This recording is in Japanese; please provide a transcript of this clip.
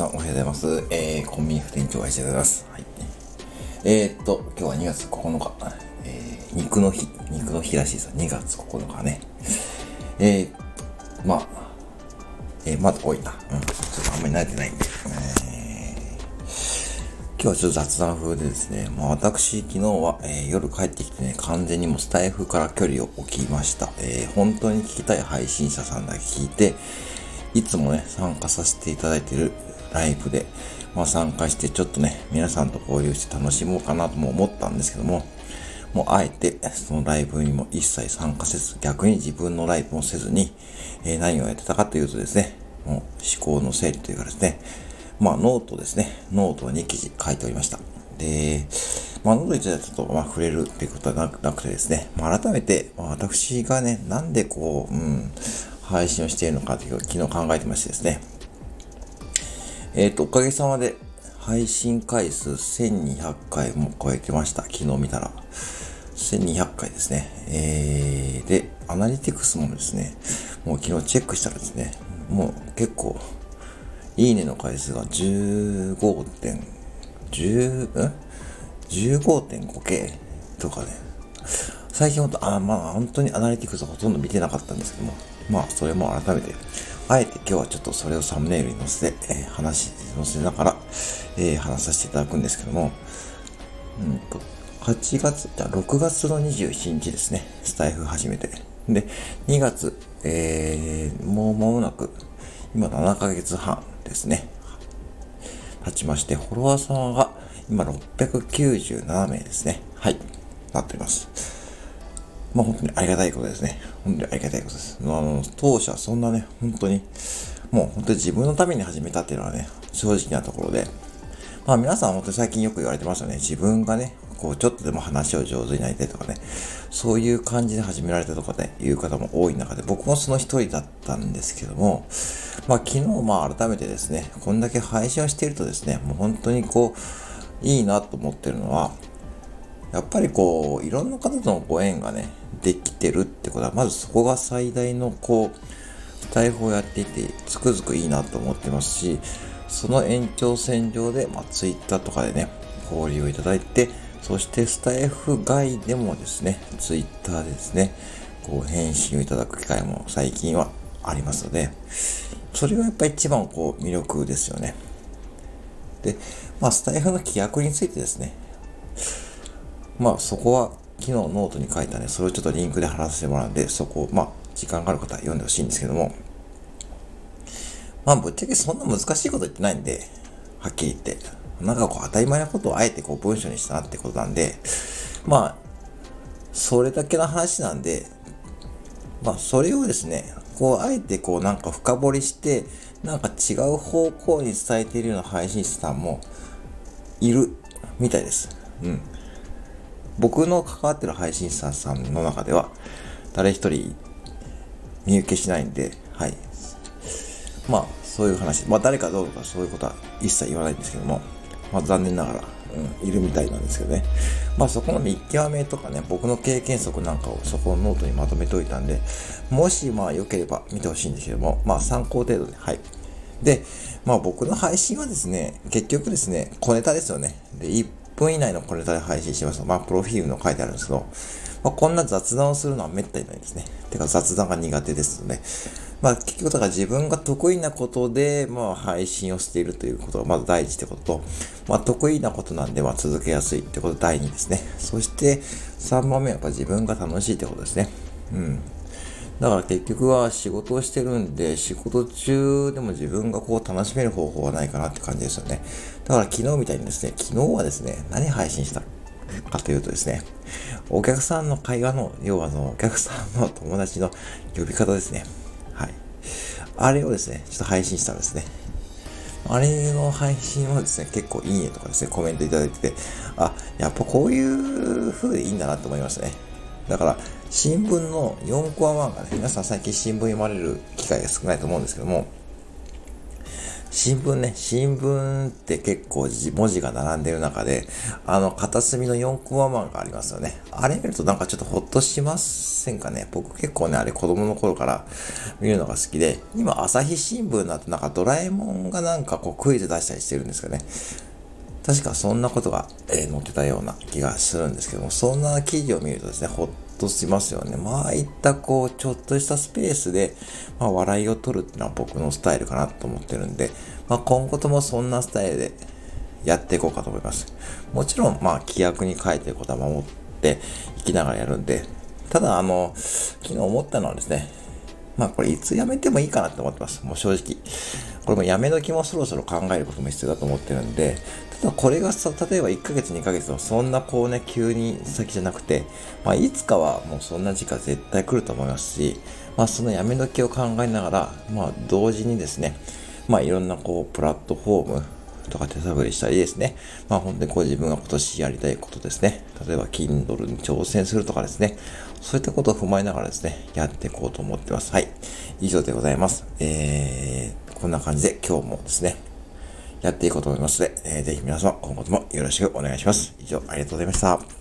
さんおはようございます。えー、コンビニ副店長愛してございます。はい。えー、っと、今日は2月9日、えー、肉の日、肉の日らしいです2月9日ね。えー、まあ、えー、まだ多いな。うん。ちょっとあんまり慣れてないんで。えー、今日はちょっと雑談風でですね、まあ私、昨日は、えー、夜帰ってきてね、完全にもスタイフから距離を置きました。えー、本当に聞きたい配信者さんだけ聞いて、いつもね、参加させていただいているライブで、まあ参加してちょっとね、皆さんと交流して楽しもうかなとも思ったんですけども、もうあえてそのライブにも一切参加せず、逆に自分のライブもせずに、えー、何をやってたかというとですね、もう思考の整理というかですね、まあノートですね、ノートに記事書いておりました。で、まあ、ノートについてはちょっと、まあ、触れるっていうことはなくてですね、まあ、改めて、私がね、なんでこう、うん、配信をしているのかという昨日考えてましてですね。えっ、ー、と、おかげさまで配信回数1200回も超えてました。昨日見たら。1200回ですね。えー、で、アナリティクスもですね、もう昨日チェックしたらですね、もう結構、いいねの回数が15点、10、ん ?15.5K とかね。最近ほんと、あ、まあ本当にアナリティクスほとんど見てなかったんですけども、まあ、それも改めて、あえて今日はちょっとそれをサムネイルに載せて、えー、話、載せながら、えー、話させていただくんですけども、うんと、8月、じゃ6月の27日ですね、スタイフ始めて。で、2月、えー、もう間もなく、今7ヶ月半ですね、経ちまして、フォロワー様が今697名ですね。はい、なっております。まあ本当にありがたいことですね。本当にありがたいことです。あの、当初はそんなね、本当に、もう本当に自分のために始めたっていうのはね、正直なところで、まあ皆さん本当に最近よく言われてますよね。自分がね、こうちょっとでも話を上手になりたいとかね、そういう感じで始められたとかね、いう方も多い中で、僕もその一人だったんですけども、まあ昨日まあ改めてですね、こんだけ配信をしているとですね、もう本当にこう、いいなと思ってるのは、やっぱりこう、いろんな方とのご縁がね、できてるってことは、まずそこが最大のこう、スタイフをやっていて、つくづくいいなと思ってますし、その延長線上で、まあ、ツイッターとかでね、交流をいただいて、そしてスタイフ外でもですね、ツイッターでですね、こう返信をいただく機会も最近はありますので、それがやっぱり一番こう魅力ですよね。で、まあスタエフの規約についてですね、まあそこは昨日ノートに書いたね、それをちょっとリンクで貼らせてもらうんで、そこを、まあ、時間がある方は読んでほしいんですけども、まあ、ぶっちゃけそんな難しいこと言ってないんで、はっきり言って。なんかこう当たり前なことをあえてこう文章にしたなってことなんで、まあ、それだけの話なんで、まあ、それをですね、こう、あえてこうなんか深掘りして、なんか違う方向に伝えているような配信者さんもいるみたいです。うん。僕の関わってる配信者さんの中では、誰一人見受けしないんで、はい。まあ、そういう話。まあ、誰かどうとかそういうことは一切言わないんですけども、まあ、残念ながら、うん、いるみたいなんですけどね。まあ、そこの見極めとかね、僕の経験則なんかをそこのノートにまとめておいたんで、もし、まあ、良ければ見てほしいんですけども、まあ、参考程度で、はい。で、まあ、僕の配信はですね、結局ですね、小ネタですよね。で、1分以内のこれから配信します。まあ、プロフィールの書いてあるんですけど、まあ、こんな雑談をするのはめったにないですね。てか雑談が苦手ですので、まあ、結局だから自分が得意なことで、まあ、配信をしているということがまず第一ってことと、まあ、得意なことなんで、まあ、続けやすいってこと第二ですね。そして、3番目はやっぱ自分が楽しいってことですね。うん。だから結局は仕事をしてるんで、仕事中でも自分がこう楽しめる方法はないかなって感じですよね。だから昨日みたいにですね、昨日はですね、何配信したかというとですね、お客さんの会話の、要はあの、お客さんの友達の呼び方ですね。はい。あれをですね、ちょっと配信したんですね。あれの配信はですね、結構いいねとかですね、コメントいただいてて、あ、やっぱこういう風でいいんだなと思いましたね。だから、新聞の4コア漫画ね、皆さん最近新聞読まれる機会が少ないと思うんですけども、新聞ね、新聞って結構文字が並んでる中で、あの、片隅の4コマ漫画ありますよね。あれ見るとなんかちょっとほっとしませんかね。僕結構ね、あれ子供の頃から見るのが好きで、今朝日新聞だとなんかドラえもんがなんかこうクイズ出したりしてるんですかね。確かそんなことが、えー、載ってたような気がするんですけども、そんな記事を見るとですね、ほっとしますよね。まあ、いったこう、ちょっとしたスペースで、まあ、笑いを取るっていうのは僕のスタイルかなと思ってるんで、まあ、今後ともそんなスタイルでやっていこうかと思います。もちろん、まあ、規約に書いてることは守っていきながらやるんで、ただ、あの、昨日思ったのはですね、まあこれいつ辞めてもいいかなって思ってます。もう正直。これも辞め時もそろそろ考えることも必要だと思ってるんで、ただこれがさ、例えば1ヶ月2ヶ月のそんなこうね、急に先じゃなくて、まあいつかはもうそんな時間絶対来ると思いますし、まあその辞め時を考えながら、まあ同時にですね、まあいろんなこうプラットフォーム、とか手探りしたりですね。まあ本当にこう自分が今年やりたいことですね。例えば Kindle に挑戦するとかですね。そういったことを踏まえながらですね、やっていこうと思ってます。はい。以上でございます。えー、こんな感じで今日もですね、やっていこうと思いますので、えー、ぜひ皆様今後ともよろしくお願いします。以上、ありがとうございました。